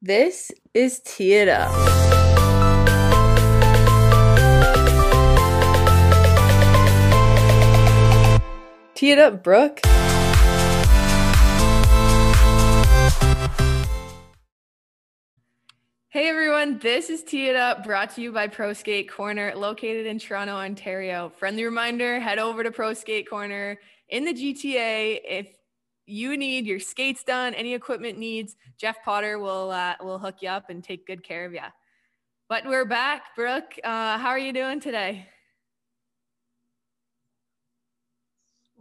This is Tea It Up. Tea It Up, Brooke. Hey everyone, this is Tea It Up brought to you by Pro Skate Corner, located in Toronto, Ontario. Friendly reminder head over to Pro Skate Corner in the GTA if you need your skates done, any equipment needs, Jeff Potter will uh, will hook you up and take good care of you. But we're back, Brooke. Uh, how are you doing today?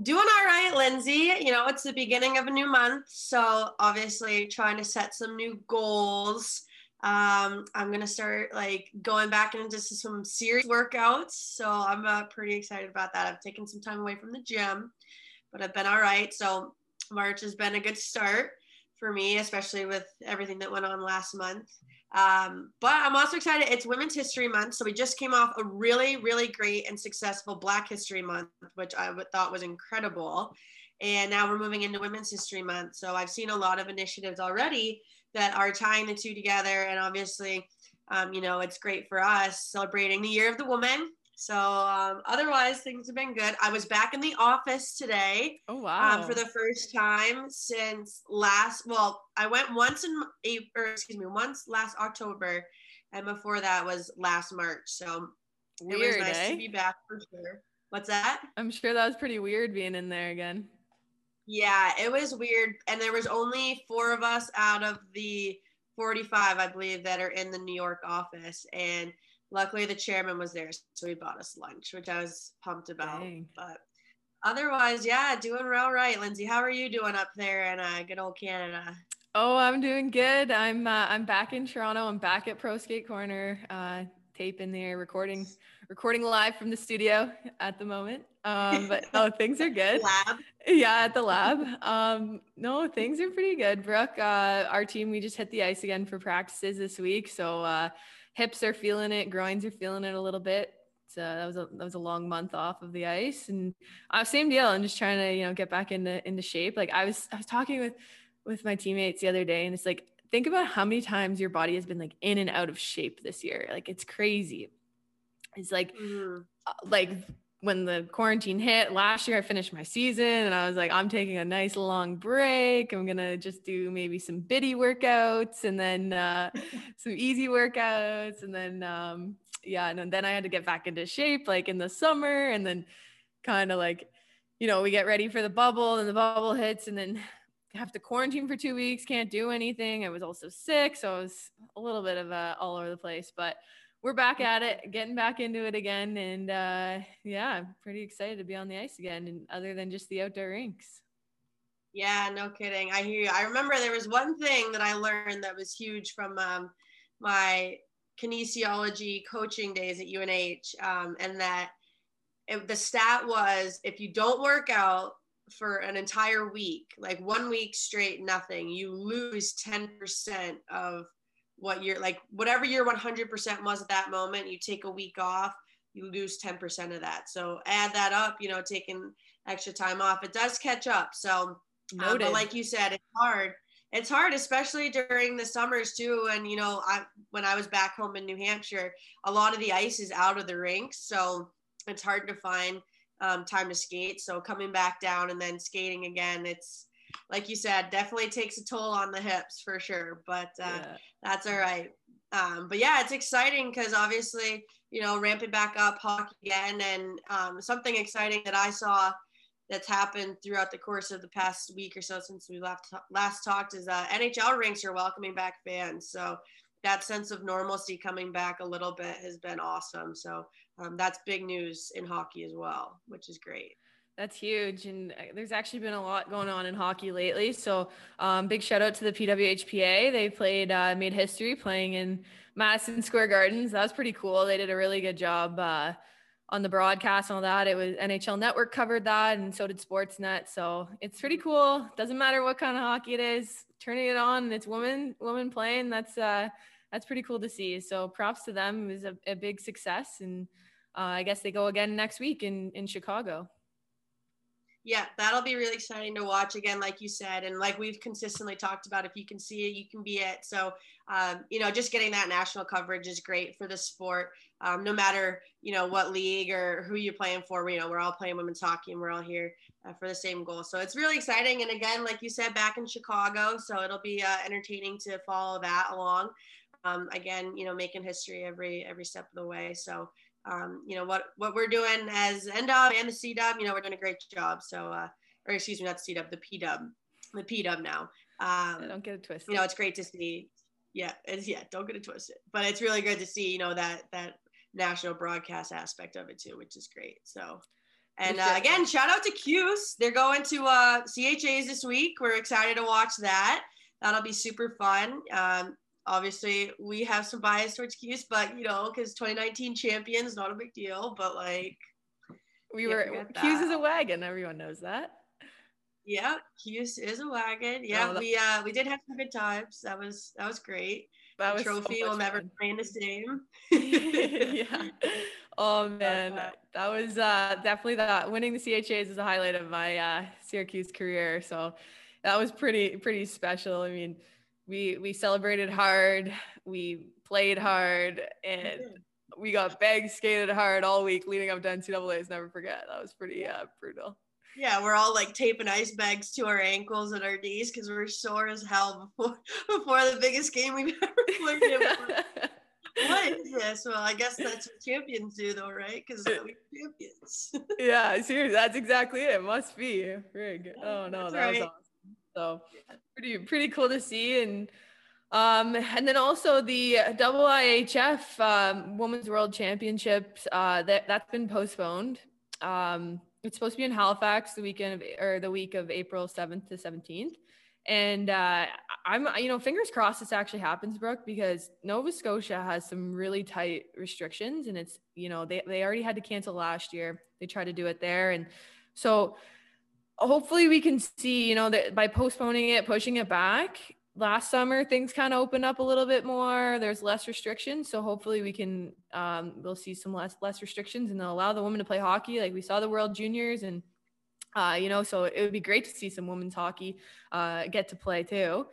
Doing all right, Lindsay. You know, it's the beginning of a new month, so obviously trying to set some new goals. Um, I'm gonna start like going back into some serious workouts, so I'm uh, pretty excited about that. I've taken some time away from the gym, but I've been all right. So March has been a good start for me, especially with everything that went on last month. Um, but I'm also excited. It's Women's History Month. So we just came off a really, really great and successful Black History Month, which I thought was incredible. And now we're moving into Women's History Month. So I've seen a lot of initiatives already that are tying the two together. And obviously, um, you know, it's great for us celebrating the Year of the Woman so um, otherwise, things have been good. I was back in the office today. Oh wow! Um, for the first time since last. Well, I went once in April, or excuse me, once last October, and before that was last March. So weird, it was nice eh? to be back for sure. What's that? I'm sure that was pretty weird being in there again. Yeah, it was weird, and there was only four of us out of the 45, I believe, that are in the New York office, and luckily the chairman was there so he bought us lunch which i was pumped about Dang. but otherwise yeah doing real right. Lindsay how are you doing up there in uh, good old canada? Oh i'm doing good. I'm uh, i'm back in toronto. I'm back at pro skate corner uh tape in there recording recording live from the studio at the moment. Um but oh things are good. Lab? Yeah at the lab. Um no things are pretty good brooke. Uh our team we just hit the ice again for practices this week. So uh hips are feeling it, groins are feeling it a little bit. So that was a that was a long month off of the ice, and uh, same deal. I'm just trying to you know get back into into shape. Like I was I was talking with with my teammates the other day, and it's like think about how many times your body has been like in and out of shape this year. Like it's crazy. It's like uh, like when the quarantine hit last year, I finished my season and I was like, I'm taking a nice long break. I'm going to just do maybe some biddy workouts and then uh, some easy workouts. And then, um, yeah, and then I had to get back into shape like in the summer and then kind of like, you know, we get ready for the bubble and the bubble hits and then have to quarantine for two weeks, can't do anything. I was also sick. So I was a little bit of a all over the place, but we're back at it, getting back into it again. And uh, yeah, I'm pretty excited to be on the ice again, and other than just the outdoor rinks. Yeah, no kidding. I hear you. I remember there was one thing that I learned that was huge from um, my kinesiology coaching days at UNH, um, and that it, the stat was if you don't work out for an entire week, like one week straight, nothing, you lose 10% of what you're like whatever your 100% was at that moment you take a week off you lose 10% of that. So add that up you know taking extra time off it does catch up. So um, but like you said it's hard. It's hard especially during the summers too and you know i when i was back home in new hampshire a lot of the ice is out of the rinks so it's hard to find um, time to skate. So coming back down and then skating again it's like you said, definitely takes a toll on the hips for sure. But uh, yeah. that's all right. Um, but yeah, it's exciting because obviously, you know, ramping back up hockey again, and um, something exciting that I saw that's happened throughout the course of the past week or so since we last last talked is uh, NHL rinks are welcoming back fans. So that sense of normalcy coming back a little bit has been awesome. So um, that's big news in hockey as well, which is great. That's huge. And uh, there's actually been a lot going on in hockey lately. So, um, big shout out to the PWHPA. They played, uh, made history playing in Madison Square Gardens. That was pretty cool. They did a really good job uh, on the broadcast and all that. It was NHL Network covered that, and so did Sportsnet. So, it's pretty cool. Doesn't matter what kind of hockey it is, turning it on and it's women, women playing. That's, uh, that's pretty cool to see. So, props to them. It was a, a big success. And uh, I guess they go again next week in, in Chicago. Yeah, that'll be really exciting to watch again, like you said, and like we've consistently talked about. If you can see it, you can be it. So, um, you know, just getting that national coverage is great for the sport. Um, no matter you know what league or who you're playing for, you know, we're all playing women's hockey and we're all here uh, for the same goal. So it's really exciting. And again, like you said, back in Chicago, so it'll be uh, entertaining to follow that along. Um, again, you know, making history every every step of the way. So um, you know what what we're doing as NDub and the C Dub, you know, we're doing a great job. So, uh, or excuse me, not the C Dub, the P Dub, the P Dub now. Um, don't get it twisted. You know, it's great to see. Yeah, it's yeah, don't get it twisted. But it's really good to see, you know, that that national broadcast aspect of it too, which is great. So, and uh, again, shout out to Cuse. They're going to uh, CHAs this week. We're excited to watch that. That'll be super fun. Um, obviously we have some bias towards Cuse, but you know, because 2019 champions, not a big deal. But like, we were Cuse is a wagon. Everyone knows that. Yeah, Cuse is a wagon. Yeah, oh, we uh we did have some good times. That was that was great. That was trophy so will never remain the same. yeah. Oh man, that was uh, definitely that. Winning the CHAs is a highlight of my uh, Syracuse career. So that was pretty pretty special. I mean, we we celebrated hard, we played hard, and we got bag skated hard all week leading up to NCAA's. Never forget. That was pretty uh, brutal. Yeah, we're all like taping ice bags to our ankles and our knees because we're sore as hell before before the biggest game we've ever played. what is this? Well, I guess that's what champions do, though, right? Because we're champions. yeah, seriously, that's exactly it. must be. Rig. Oh no, that's that right. was awesome. So pretty pretty cool to see and um, and then also the double IHF um, Women's World Championships uh, that that's been postponed. Um, it's supposed to be in Halifax the weekend of, or the week of April 7th to 17th. And uh, I'm, you know, fingers crossed this actually happens, Brooke, because Nova Scotia has some really tight restrictions, and it's, you know, they they already had to cancel last year. They tried to do it there, and so hopefully we can see, you know, that by postponing it, pushing it back, last summer things kind of opened up a little bit more there's less restrictions so hopefully we can um, we'll see some less less restrictions and they'll allow the women to play hockey like we saw the world juniors and uh, you know so it would be great to see some women's hockey uh, get to play too.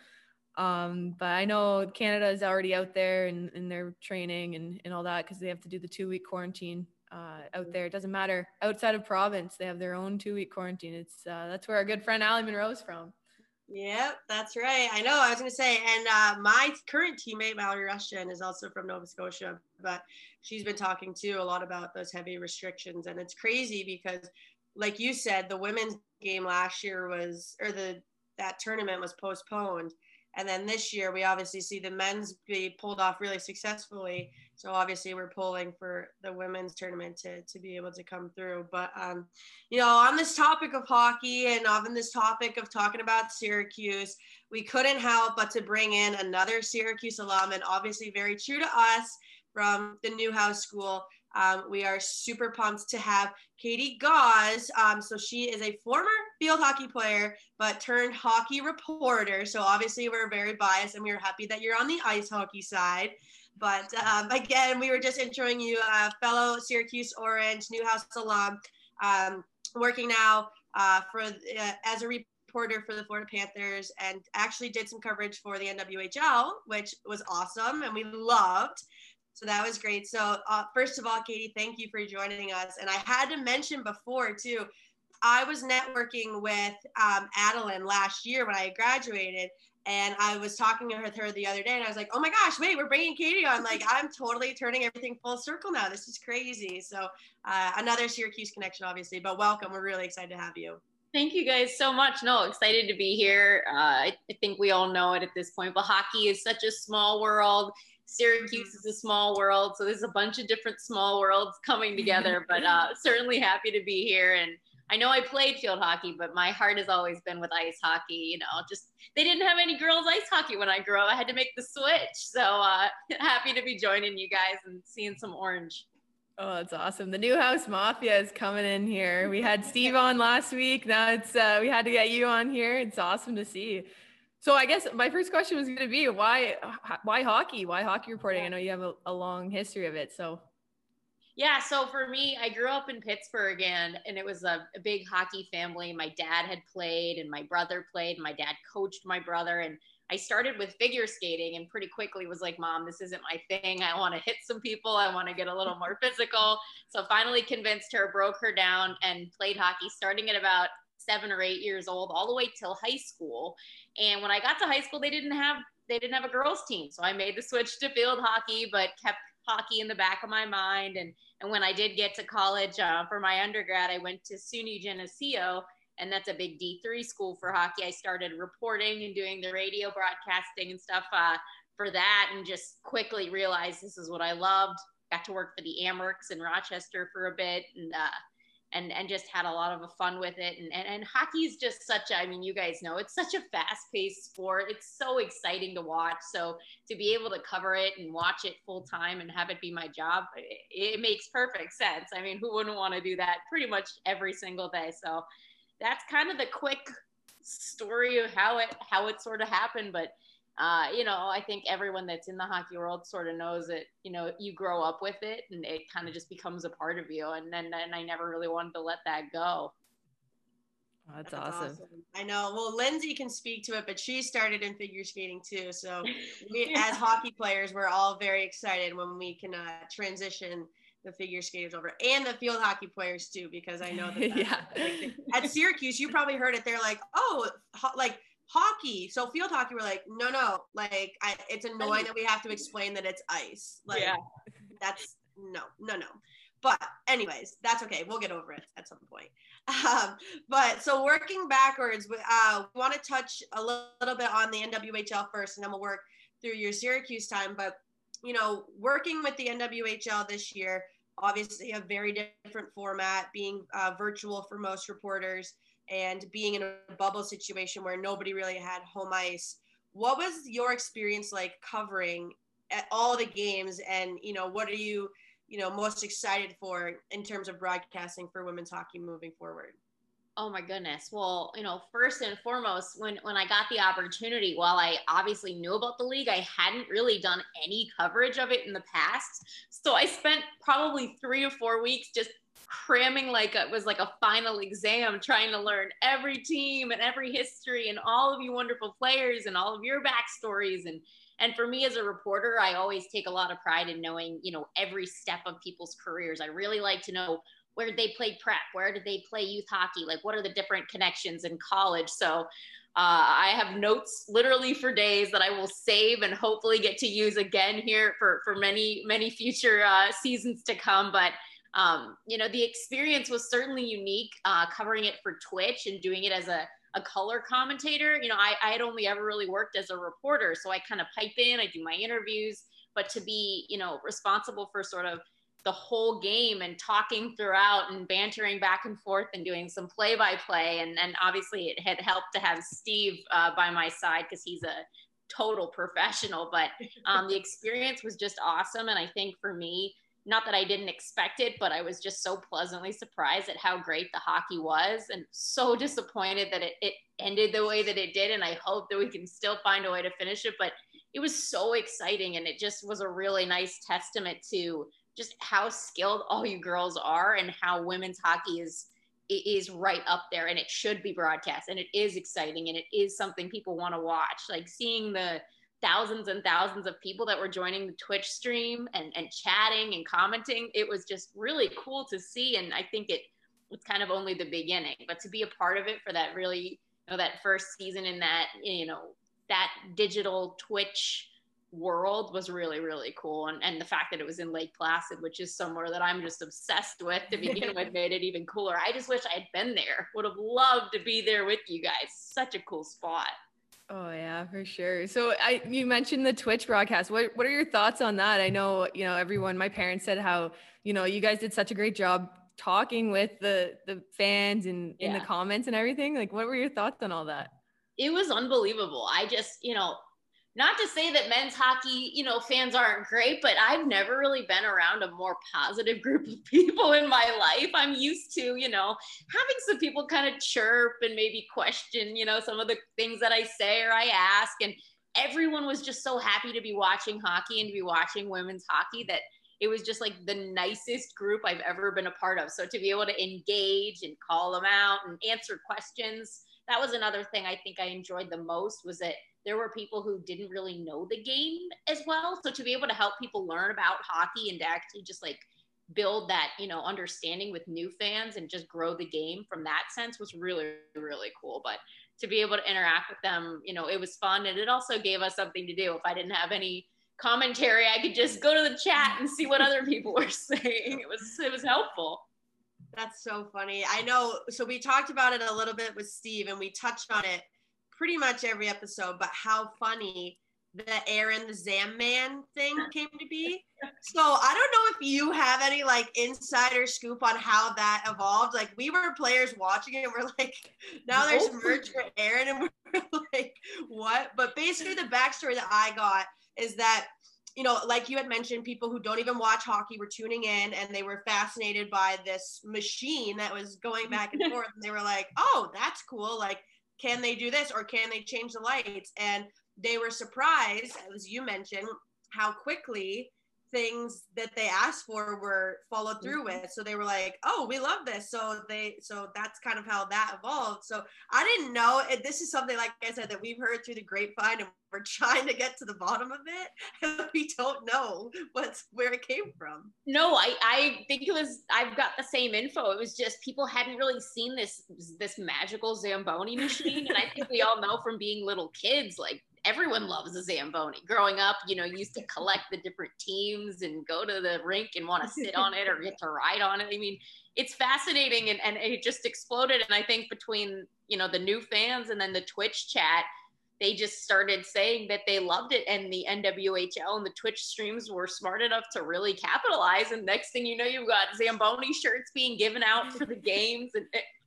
Um, but i know canada is already out there and, and they're training and, and all that because they have to do the two week quarantine uh, out there. It doesn't matter outside of province; they have their own two week quarantine. It's uh, that's where our good friend Allie Munroe's from. Yep, that's right. I know. I was going to say, and uh, my current teammate Mallory Rushton is also from Nova Scotia, but she's been talking too a lot about those heavy restrictions, and it's crazy because, like you said, the women's game last year was, or the that tournament was postponed, and then this year, we obviously see the men's be pulled off really successfully. So obviously, we're pulling for the women's tournament to, to be able to come through. But, um, you know, on this topic of hockey and on this topic of talking about Syracuse, we couldn't help but to bring in another Syracuse alum and obviously very true to us from the Newhouse School. Um, we are super pumped to have Katie Gaus. Um, so she is a former field hockey player, but turned hockey reporter. So obviously we're very biased and we are happy that you're on the ice hockey side. But um, again, we were just introing you, uh, fellow Syracuse Orange, Newhouse alum, um, working now uh, for uh, as a reporter for the Florida Panthers, and actually did some coverage for the NWHL, which was awesome and we loved. So that was great. So uh, first of all, Katie, thank you for joining us. And I had to mention before too, I was networking with um, Adeline last year when I graduated, and I was talking with her the other day, and I was like, "Oh my gosh, wait, we're bringing Katie on! Like, I'm totally turning everything full circle now. This is crazy." So uh, another Syracuse connection, obviously, but welcome. We're really excited to have you. Thank you guys so much. No, excited to be here. Uh, I, I think we all know it at this point, but hockey is such a small world Syracuse is a small world, so there's a bunch of different small worlds coming together. but uh, certainly happy to be here. And I know I played field hockey, but my heart has always been with ice hockey. You know, just they didn't have any girls ice hockey when I grew up. I had to make the switch. So uh, happy to be joining you guys and seeing some orange. Oh, that's awesome. The Newhouse Mafia is coming in here. We had Steve on last week. Now it's uh, we had to get you on here. It's awesome to see. So I guess my first question was going to be why why hockey? Why hockey reporting? I know you have a, a long history of it. So Yeah, so for me, I grew up in Pittsburgh and and it was a, a, big hockey family. My dad had played and my brother played. My dad coached my brother and I started with figure skating and pretty quickly was like, "Mom, this isn't my thing. I want to hit some people. I want to get a little more physical." So finally convinced her, broke her down and played hockey starting at about 7 or 8 years old all the way till high school. And when I got to high school, they didn't have they didn't have a girls team. So I made the switch to field hockey but kept hockey in the back of my mind. And, and when I did get to college uh, for my undergrad, I went to SUNY Geneseo, and that's a big D3 school for hockey. I started reporting and doing the radio broadcasting and stuff uh, for that, and just quickly realized this is what I loved. Got to work for the Amerks in Rochester for a bit, and uh, and and just had a lot of fun with it. And and, and hockey is just such a, I mean, you guys know it's such a fast paced sport. It's so exciting to watch. So to be able to cover it and watch it full time and have it be my job, it, it makes perfect sense. I mean, who wouldn't want to do that pretty much every single day? So that's kind of the quick story of how it how it sort of happened, but uh, you know, I think everyone that's in the hockey world sort of knows that, you know, you grow up with it and it kind of just becomes a part of you. And then and I never really wanted to let that go. that's, that's awesome. awesome. I know. Well, Lindsay can speak to it, but she started in figure skating too. So, we, yeah. as hockey players, we're all very excited when we can uh, transition the figure skaters over and the field hockey players too, because I know that yeah. Like, at Syracuse, you probably heard it. They're like, oh, ho- like hockey. So field hockey we're like no no like I, it's annoying that we have to explain that it's ice. Like yeah. that's no no no. But anyways that's okay. We'll get over it at some point. Um, but so working backwards uh, we want to touch a little bit on the nwhl first and then we'll work through your syracuse time. But you know working with the nwhl this year obviously a very different format being uh, virtual for most reporters and being in a bubble situation where nobody really had home ice. What was your experience like covering at all the games and you know what are you you know most excited for in terms of broadcasting for women's hockey moving forward? Oh my goodness. Well, you know, first and foremost, when when I got the opportunity, while I obviously knew about the league, I hadn't really done any coverage of it in the past. So I spent probably 3 or 4 weeks just cramming like it was like a final exam trying to learn every team and every history and all of you wonderful players and all of your backstories. And and for me as a reporter i always take a lot of pride in knowing you know every step of people's careers. I really like to know where did they play prep? Where did they play youth hockey? Like what are the different connections in college? So uh, I have notes literally for days that I will save and hopefully get to use again here for, for many, many future uh, seasons to come. But um, you know, the experience was certainly unique uh, covering it for Twitch and doing it as a, a color commentator. You know, I, I had only ever really worked as a reporter, so I kind of pipe in, I do my interviews, but to be, you know, responsible for sort of the whole game and talking throughout and bantering back and forth and doing some play by play. And, obviously, it had helped to have Steve uh, by my side because he's a total professional. But um, the experience was just awesome. And I think for me, not that I didn't expect it, but I was just so pleasantly surprised at how great the hockey was and so disappointed that it, it ended the way that it did. And I hope that we can still find a way to finish it. But it was so exciting and it just was a really nice testament to just how skilled all you girls are and how women's hockey is is right up there and it should be broadcast and it is exciting and it is something people want to watch like seeing the thousands and thousands of people that were joining the Twitch stream and, and chatting and commenting. It was just really cool to see. And I think it was kind of only the beginning, but to be a part of it for that really, you know, that first season in that, you know, that digital Twitch world was really, really cool. And, and the fact that it was in Lake Placid, which is somewhere that I'm just obsessed with to begin with, made it even cooler. I just wish I had been there. Would have loved to be there with you guys. Such a cool spot. Oh yeah, for sure. So I you mentioned the Twitch broadcast. What what are your thoughts on that? I know, you know, everyone my parents said how, you know, you guys did such a great job talking with the the fans and in the comments and everything. Like what were your thoughts on all that? It was unbelievable. I just, you know, not to say that men's hockey, you know, fans aren't great, but I've never really been around a more positive group of people in my life. I'm used to, you know, having some people kind of chirp and maybe question, you know, some of the things that I say or I ask. And everyone was just so happy to be watching hockey and to be watching women's hockey that it was just like the nicest group I've ever been a part of. So to be able to engage and call them out and answer questions, that was another thing I think I enjoyed the most was that there were people who didn't really know the game as well. So to be able to help people learn about hockey and to actually just like build that, you know, understanding with new fans and just grow the game from that sense was really, really cool. But to be able to interact with them, you know, it was fun and it also gave us something to do. If I didn't have any commentary, I could just go to the chat and see what other people were saying. It was it was helpful. That's so funny. I know. So we talked about it a little bit with Steve, and we touched on it pretty much every episode. But how funny the Aaron the Zam Man thing came to be. So I don't know if you have any like insider scoop on how that evolved. Like we were players watching it, and we're like, now there's merch for Aaron, and we're like, what? But basically, the backstory that I got is that you know, like you had mentioned, people who don't even watch hockey were tuning in and they were fascinated by this machine that was going back and forth. And they were like, oh, that's cool. Like, can they do this or can they change the lights? And they were surprised, as you mentioned, how quickly things that they asked for were followed through mm-hmm. with. So they were like oh we love this. So they so that's kind of how that evolved. So i didn't know it, this is something like i said that we've heard through the grapevine and we're trying to get to the bottom of it. And we don't know what's where it came from. No i i think it was i've got the same info. It was just people hadn't really seen this this magical zamboni machine. And i think we all know from being little kids like everyone loves a Zamboni. Growing up, you know, you used to collect the different teams and go to the rink and want to sit on it or get to ride on it. I mean, it's fascinating and, and it just exploded. And I think between, you know, the new fans and then the Twitch chat, they just started saying that they loved it and the NWHL and the Twitch streams were smart enough to really capitalize. And next thing you know, you've got Zamboni shirts being given out for the games. And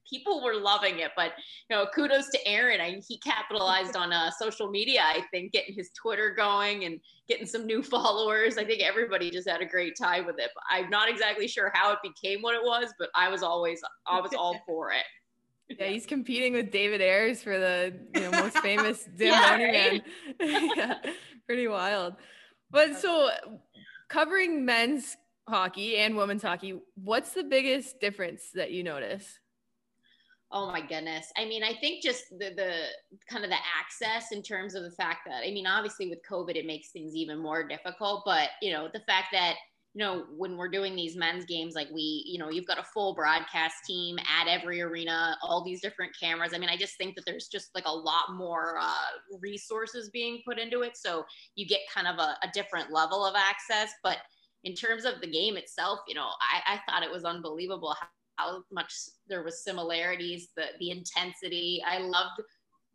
people were loving it. But you know, kudos to Aaron. I, he capitalized on uh, social media. I think getting his Twitter going and getting some new followers. I think everybody just had a great time with it. But I'm not exactly sure how it became what it was, but I was always I was all for it. Yeah, he's competing with David Ayres for the you know, most famous Zamboni yeah, yeah, pretty wild. But so covering men's hockey and women's hockey, what's the biggest difference that you notice? Oh my goodness. I mean, I think just the the kind of the access in terms of the fact that I mean, obviously with COVID it makes things even more difficult, but you know, the fact that you know, when we're doing these men's games, like we, you know, you've got a full broadcast team at every arena, all these different cameras. I mean, I just think that there's just like a lot more uh, resources being put into it. So you get kind of a, a different level of access. But in terms of the game itself, you know, I, I thought it was unbelievable how much there was similarities, the the intensity. I loved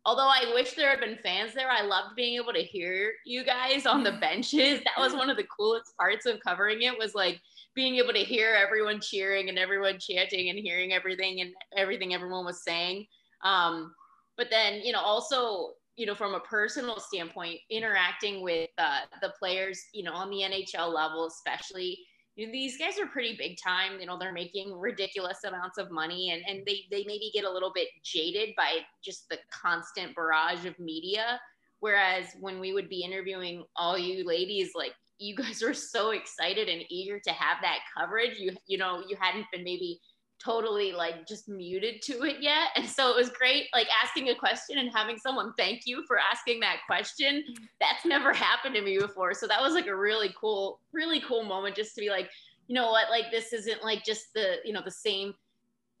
although I wish there had been fans there, I loved being able to hear you guys on the benches. That was one of the coolest parts of covering it was like being able to hear everyone cheering and everyone chanting and hearing everything and everything everyone was saying. Um, but then, you know, also, you know, from a personal standpoint, interacting with uh, the players, you know, on the NHL level, especially, you know, these guys are pretty big time. You know, they're making ridiculous amounts of money and, and they, they maybe get a little bit jaded by just the constant barrage of media. Whereas when we would be interviewing all you ladies, like you guys were so excited and eager to have that coverage. You, you know, you hadn't been maybe totally like just muted to it yet. And so it was great, like asking a question and having someone thank you for asking that question. That's never happened to me before. So that was like a really cool, really cool moment just to be like, you know what, like this isn't like just the, you know, the same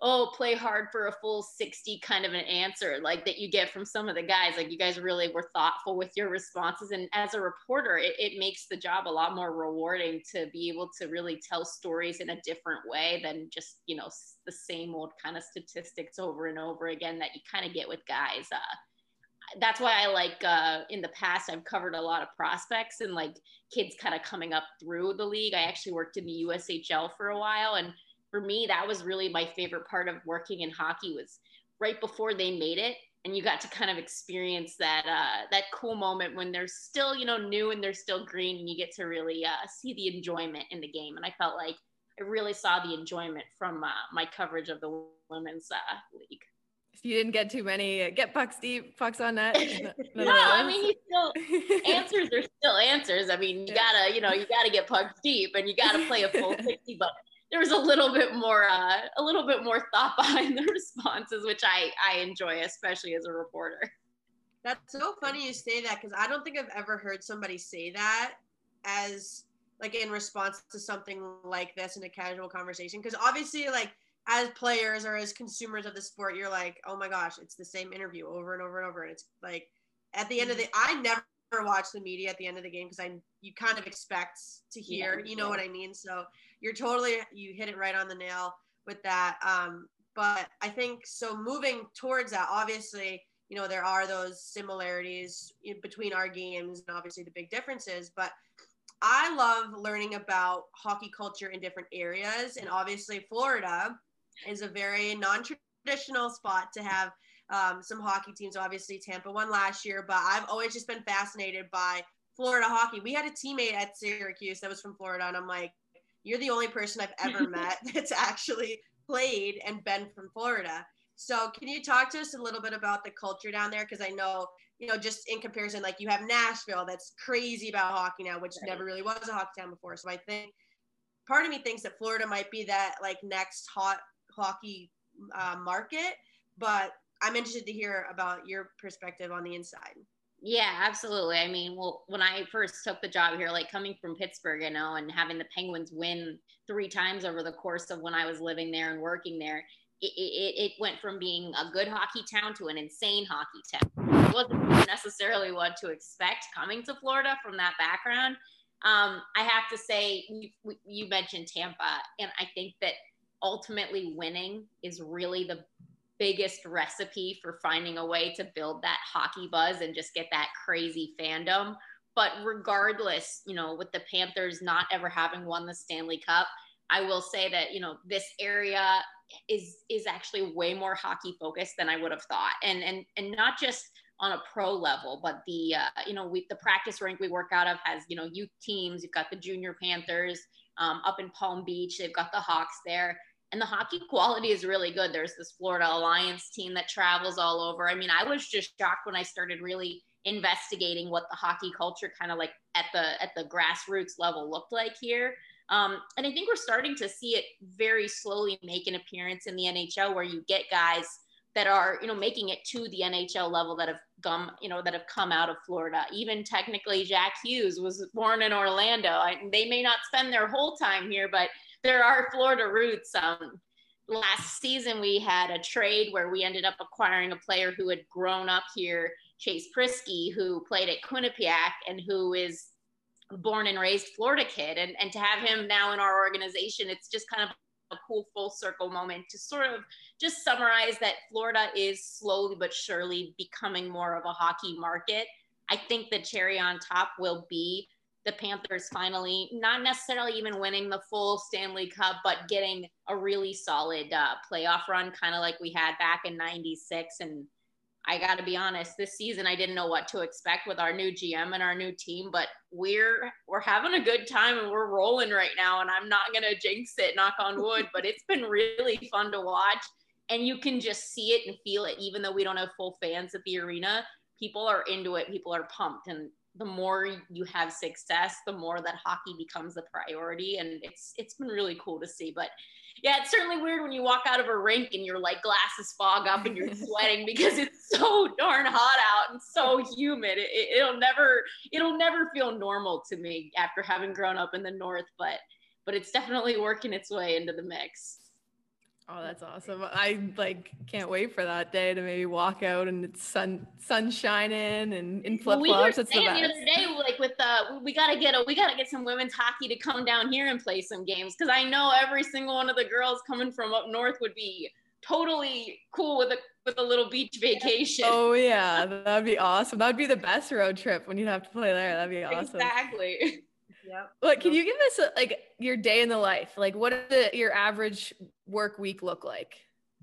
oh, play hard for a full 60 kind of an answer like that you get from some of the guys. Like you guys really were thoughtful with your responses. And as a reporter, it, it makes the job a lot more rewarding to be able to really tell stories in a different way than just, you know, the same old kind of statistics over and over again that you kind of get with guys. Uh, that's why I like uh, in the past I've covered a lot of prospects and like kids kind of coming up through the league. I actually worked in the USHL for a while and for me, that was really my favorite part of working in hockey was right before they made it. And you got to kind of experience that uh, that cool moment when they're still, you know, new and they're still green, and you get to really uh, see the enjoyment in the game. And I felt like I really saw the enjoyment from uh, my coverage of the women's uh, league. If you didn't get too many uh, get pucks deep, pucks on net. no, I mean, you still answers are still answers. I mean, you gotta, you know, you gotta get pucks deep and you gotta play a full 60, but there was a little bit more, uh, a little bit more thought behind the responses, which I, I enjoy, especially as a reporter. That's so funny you say that because I don't think I've ever heard somebody say that as like in response to something like this in a casual conversation. Because obviously, like as players or as consumers of the sport, you're like, oh my gosh, it's the same interview over and over and over. And it's like at the end of the, I never watch the media at the end of the game because I you kind of expect to hear, yeah, you know yeah. what I mean. So you're totally you hit it right on the nail with that. Um, but I think so. Moving towards that, obviously, you know there are those similarities between our games and obviously the big differences, but I love learning about hockey culture in different areas. And obviously, Florida is a very non traditional spot to have um, some hockey teams. Obviously, Tampa won last year, but I've always just been fascinated by Florida hockey. We had a teammate at Syracuse that was from Florida, and I'm like, you're the only person I've ever met that's actually played and been from Florida. So, can you talk to us a little bit about the culture down there? Because I know, you know, just in comparison, like you have Nashville that's crazy about hockey now, which right. never really was a hockey town before. So, I think part of me thinks that Florida might be that like next hot hockey uh, market, but I'm interested to hear about your perspective on the inside. Yeah, absolutely. I mean, well, when I first took the job here, like coming from Pittsburgh, you know, and having the Penguins win three times over the course of when I was living there and working there, it, it, it went from being a good hockey town to an insane hockey town. It wasn't necessarily what to expect coming to Florida from that background. Um, I have to say, you, you mentioned Tampa, and I think that ultimately winning is really the biggest recipe for finding a way to build that hockey buzz and just get that crazy fandom. But regardless, you know, with the Panthers not ever having won the Stanley Cup, I will say that, you know, this area is is actually way more hockey focused than I would have thought. And and and not just on a pro level, but the uh, you know we the practice rink we work out of has you know youth teams. You've got the junior Panthers um, up in Palm Beach. They've got the Hawks there and the hockey quality is really good. There's this Florida Alliance team that travels all over. I mean, I was just shocked when I started really investigating what the hockey culture kind of like at the at the grassroots level looked like here. Um, and I think we're starting to see it very slowly make an appearance in the NHL, where you get guys that are you know making it to the NHL level that have come you know that have come out of Florida. Even technically, Jack Hughes was born in Orlando. I, they may not spend their whole time here, but there are Florida roots. Um, last season we had a trade where we ended up acquiring a player who had grown up here, Chase Priskie, who played at Quinnipiac and who is born and raised Florida kid. And, and to have him now in our organization, it's just kind of a cool full circle moment to sort of just summarize that Florida is slowly but surely becoming more of a hockey market. I think the cherry on top will be the Panthers finally not necessarily even winning the full Stanley Cup, but getting a really solid uh, playoff run, kind of like we had back in '96. And I got to be honest, this season I didn't know what to expect with our new GM and our new team, but we're we're having a good time and we're rolling right now. And I'm not gonna jinx it, knock on wood, but it's been really fun to watch. And you can just see it and feel it, even though we don't have full fans at the arena. People are into it. People are pumped, and the more you have success, the more that hockey becomes a priority. And it's it's been really cool to see. But yeah, it's certainly weird when you walk out of a rink and your like glasses fog up and you're sweating because it's so darn hot out and so humid. It, it'll never it'll never feel normal to me after having grown up in the north, but but it's definitely working its way into the mix. Oh, that's awesome. I like can't wait for that day to maybe walk out and it's sun sun shining and in flip flops. Well, we were it's saying the, the, other day, like with uh we gotta get a we gotta get some women's hockey to come down here and play some games because I know every single one of the girls coming from up north would be totally cool with a with a little beach vacation. Oh yeah, that'd be awesome. That'd be the best road trip when you'd have to play there. That'd be awesome. Exactly. Yep. What can you give us a, like your day in the life? Like what does your average work week look like?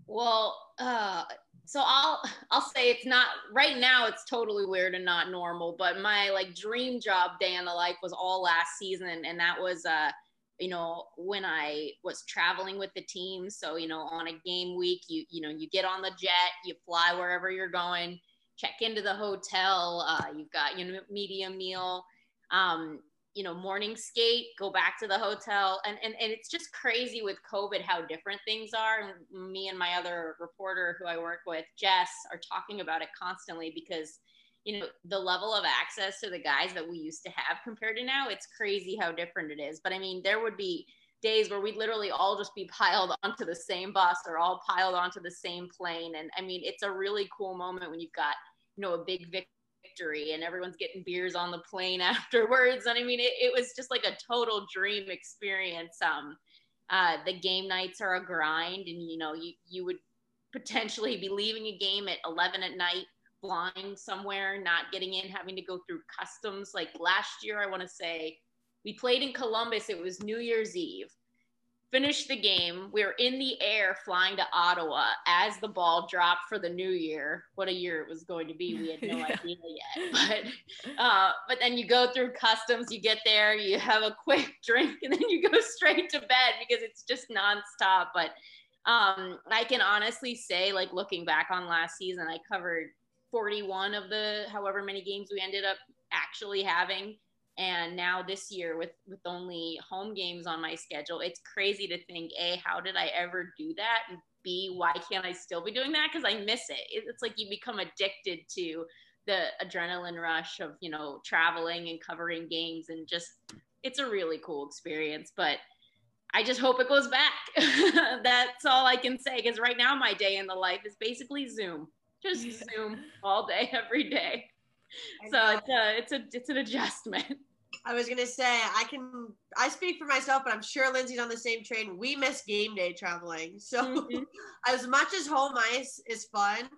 Well, uh, so I'll I'll say it's not right now. It's totally weird and not normal. But my like dream job day in the life was all last season, and that was uh you know when i was traveling with the team so you know on a game week you you know you get on the jet you fly wherever you're going check into the hotel uh, you've got you know medium meal um, you know morning skate go back to the hotel. And, and and it's just crazy with covid how different things are. And me and my other reporter who i work with jess are talking about it constantly because you know the level of access to the guys that we used to have compared to now it's crazy how different it is. But i mean there would be days where we'd literally all just be piled onto the same bus or all piled onto the same plane. And i mean it's a really cool moment when you've got you know a big victory and everyone's getting beers on the plane afterwards and i mean it, it was just like a total dream experience um uh, the game nights are a grind and you know you you would potentially be leaving a game at 11 at night flying somewhere, not getting in, having to go through customs. Like last year, I want to say we played in Columbus. It was New Year's Eve. Finished the game. We were in the air flying to Ottawa as the ball dropped for the new year. What a year it was going to be. We had no yeah. idea yet. But uh, but then you go through customs, you get there, you have a quick drink, and then you go straight to bed because it's just nonstop. But um, I can honestly say, like looking back on last season, I covered 41 of the however many games we ended up actually having and now this year with with only home games on my schedule it's crazy to think a how did i ever do that? And b why can't i still be doing that? Because i miss it. It's like you become addicted to the adrenaline rush of you know traveling and covering games and just it's a really cool experience but i just hope it goes back. That's all i can say because right now my day in the life is basically zoom. Just Zoom all day, every day. So it's a, it's a, it's an adjustment. I was gonna say I can I speak for myself, but I'm sure Lindsay's on the same train. We miss game day traveling. So mm-hmm. as much as home ice is fun,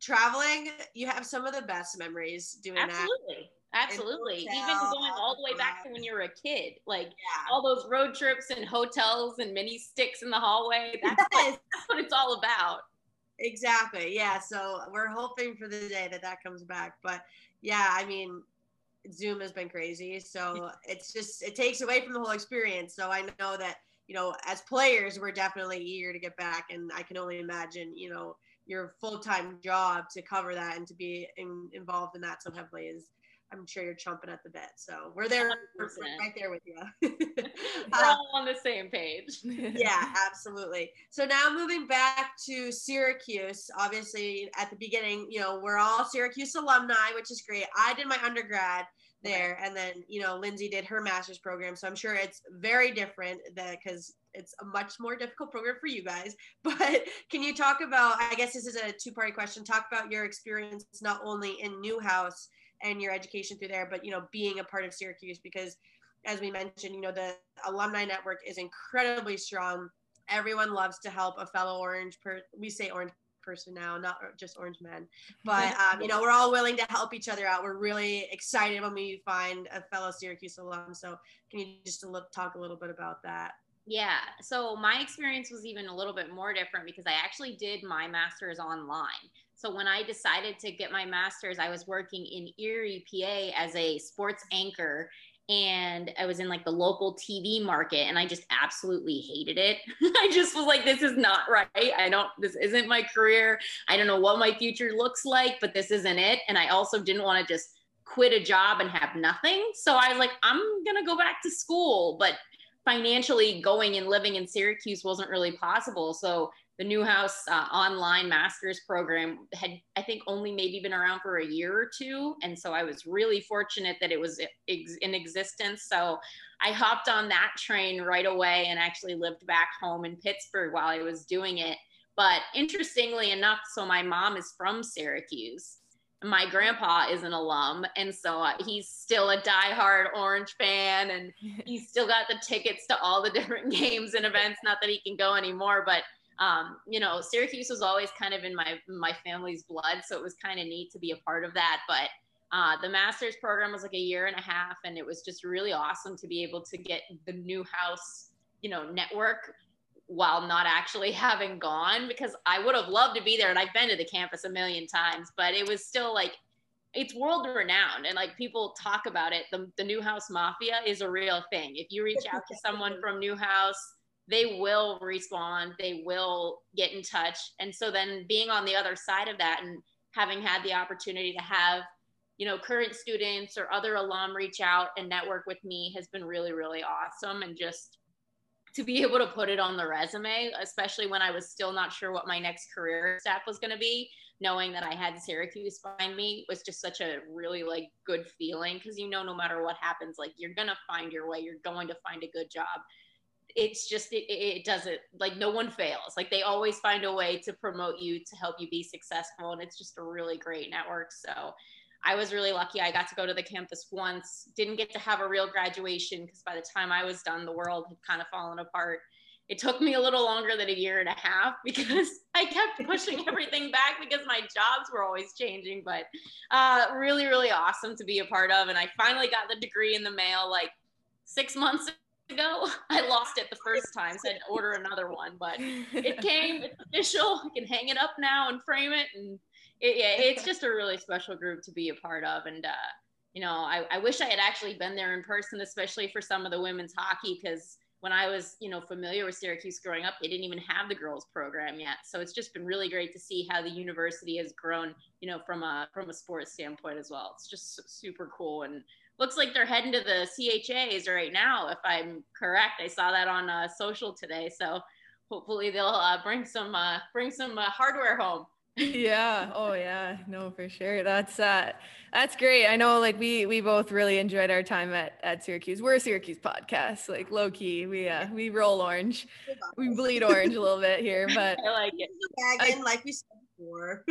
traveling, you have some of the best memories doing Absolutely. that. Absolutely. Absolutely. Even going all the way back to when you were a kid. Like yeah. all those road trips and hotels and mini sticks in the hallway. That's, yes. what, that's what it's all about. Exactly. Yeah. So we're hoping for the day that that comes back. But yeah, I mean, Zoom has been crazy. So it's just, it takes away from the whole experience. So I know that, you know, as players, we're definitely eager to get back. And I can only imagine, you know, your full time job to cover that and to be in, involved in that so heavily is I'm sure you're chomping at the bit. So we're there, we're right there with you. we're uh, all on the same page. yeah, absolutely. So now moving back to Syracuse, obviously at the beginning, you know, we're all Syracuse alumni, which is great. I did my undergrad there, and then you know, Lindsay did her master's program. So I'm sure it's very different that because it's a much more difficult program for you guys. But can you talk about? I guess this is a two-part question. Talk about your experience not only in Newhouse and your education through there, but you know, being a part of Syracuse because as we mentioned, you know, the alumni network is incredibly strong. Everyone loves to help a fellow orange per we say orange person now, not just orange men. But um, you know, we're all willing to help each other out. We're really excited when we find a fellow Syracuse alum. So can you just talk a little bit about that? Yeah. So my experience was even a little bit more different because I actually did my master's online. So when I decided to get my master's, I was working in Erie, PA as a sports anchor and I was in like the local TV market and I just absolutely hated it. I just was like, this is not right. I don't, this isn't my career. I don't know what my future looks like, but this isn't it. And I also didn't want to just quit a job and have nothing. So I was like, I'm going to go back to school. But financially going and living in Syracuse wasn't really possible. So the Newhouse uh, online master's program had, I think, only maybe been around for a year or two. And so I was really fortunate that it was ex- in existence. So I hopped on that train right away and actually lived back home in Pittsburgh while I was doing it. But interestingly enough, so my mom is from Syracuse my grandpa is an alum and so uh, he's still a diehard orange fan and he's still got the tickets to all the different games and events not that he can go anymore but um, you know syracuse was always kind of in my my family's blood so it was kind of neat to be a part of that but uh, the master's program was like a year and a half and it was just really awesome to be able to get the Newhouse you know network while not actually having gone because I would have loved to be there and I've been to the campus a million times, but it was still like it's world renowned and like people talk about it. The, the Newhouse Mafia is a real thing. If you reach out to someone from Newhouse, they will respond, they will get in touch. And so then being on the other side of that and having had the opportunity to have, you know, current students or other alum reach out and network with me has been really, really awesome. And just to be able to put it on the resume, especially when I was still not sure what my next career step was going to be, knowing that I had Syracuse behind me was just such a really like good feeling because you know no matter what happens, like you're gonna find your way, you're going to find a good job. It's just it, it doesn't like no one fails. Like they always find a way to promote you to help you be successful, and it's just a really great network. So I was really lucky. I got to go to the campus once, didn't get to have a real graduation because by the time I was done, the world had kind of fallen apart. It took me a little longer than a year and a half because I kept pushing everything back because my jobs were always changing. But uh, really, really awesome to be a part of. And I finally got the degree in the mail like six months ago. I lost it the first time, so I had to order another one. But it came, it's official. I can hang it up now and frame it. And it, yeah, it's just a really special group to be a part of. And, uh, you know, I, I wish I had actually been there in person, especially for some of the women's hockey, because when I was, you know, familiar with Syracuse growing up, they didn't even have the girls program yet. So it's just been really great to see how the university has grown, you know, from a from a sports standpoint as well. It's just super cool and looks like they're heading to the CHAs right now, if I'm correct. I saw that on uh, social today. So hopefully they'll uh, bring some uh, bring some uh, hardware home. Yeah. Oh yeah. No for sure. That's uh that's great. I know like we we both really enjoyed our time at at syracuse. We're a syracuse podcast like low key we uh we roll orange. We bleed orange a little bit here but i like it. Wagon, I, like we said before.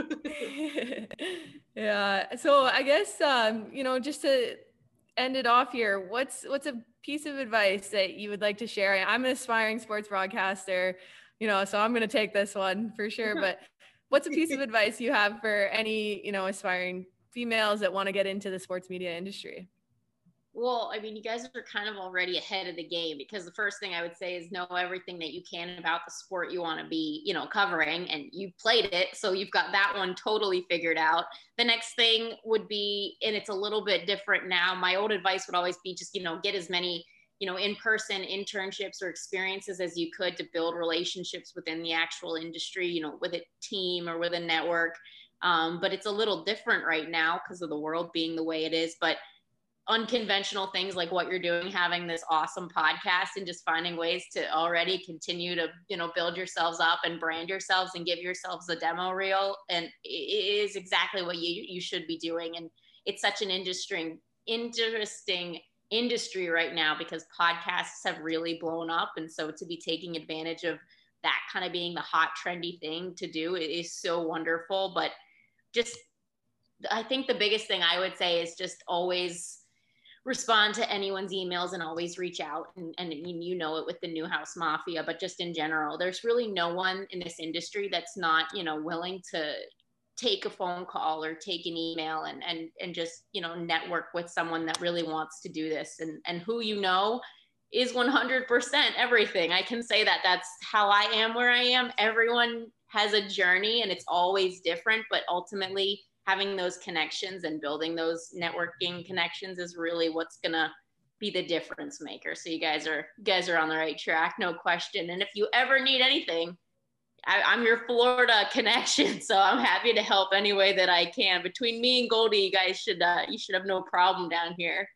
Yeah. So i guess um you know just to end it off here what's what's a piece of advice that you would like to share? I'm an aspiring sports broadcaster you know so i'm going to take this one for sure but what's a piece of advice you have for any you know aspiring females that want to get into the sports media industry well, I mean, you guys are kind of already ahead of the game because the first thing I would say is know everything that you can about the sport you want to be, you know, covering and you played it. So you've got that one totally figured out. The next thing would be, and it's a little bit different now. My old advice would always be just, you know, get as many you know in-person internships or experiences as you could to build relationships within the actual industry you know with a team or with a network um, but it's a little different right now because of the world being the way it is but unconventional things like what you're doing having this awesome podcast and just finding ways to already continue to you know build yourselves up and brand yourselves and give yourselves a demo reel and it is exactly what you you should be doing and it's such an interesting interesting industry right now because podcasts have really blown up. And so to be taking advantage of that kind of being the hot, trendy thing to do is so wonderful. But just, I think the biggest thing I would say is just always respond to anyone's emails and always reach out and, and you know it with the Newhouse Mafia but just in general there's really no one in this industry that's not you know willing to take a phone call or take an email and and and just you know network with someone that really wants to do this. And and who you know is 100% everything. I can say that that's how i am where i am. Everyone has a journey and it's always different but ultimately having those connections and building those networking connections is really what's going to be the difference maker so you guys are you guys are on the right track no question and if you ever need anything I, am your Florida connection, so I'm happy to help any way that I can. Between me and Goldie, you guys should uh, you should have no problem down here.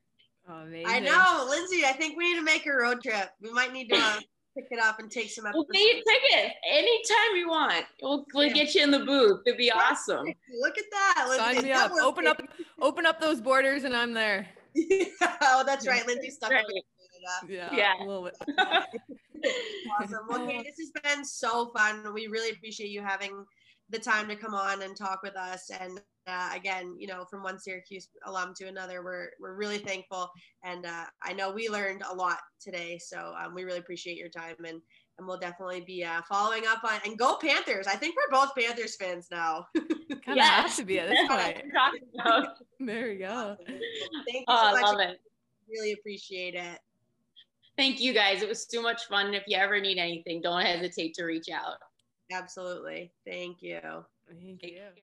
Oh, I know, Lindsay. I think we need to make a road trip. We might need to uh, pick it up and take some. We'll take tickets anytime you want. We'll, we'll yeah. get you in the booth. It'd be awesome. Look at that. Lindsay. Sign me up. Open up, open up those borders, and I'm there. oh, that's right. Lindsay stuck. Right. Yeah, yeah. a little bit. awesome. Well, Kate, this has been so fun. We really appreciate you having the time to come on and talk with us. And uh, again, you know, from one Syracuse alum to another, we're we're really thankful. And uh, I know we learned a lot today, so um, we really appreciate your time. And and we'll definitely be uh, following up on and go Panthers. I think we're both Panthers fans now. kind of has to be at this point. there we go. Thank you oh, so much. I love it. Really appreciate it. Thank you guys. It was so much fun. If you ever need anything, don't hesitate to reach out. Absolutely. Thank you. Thank you.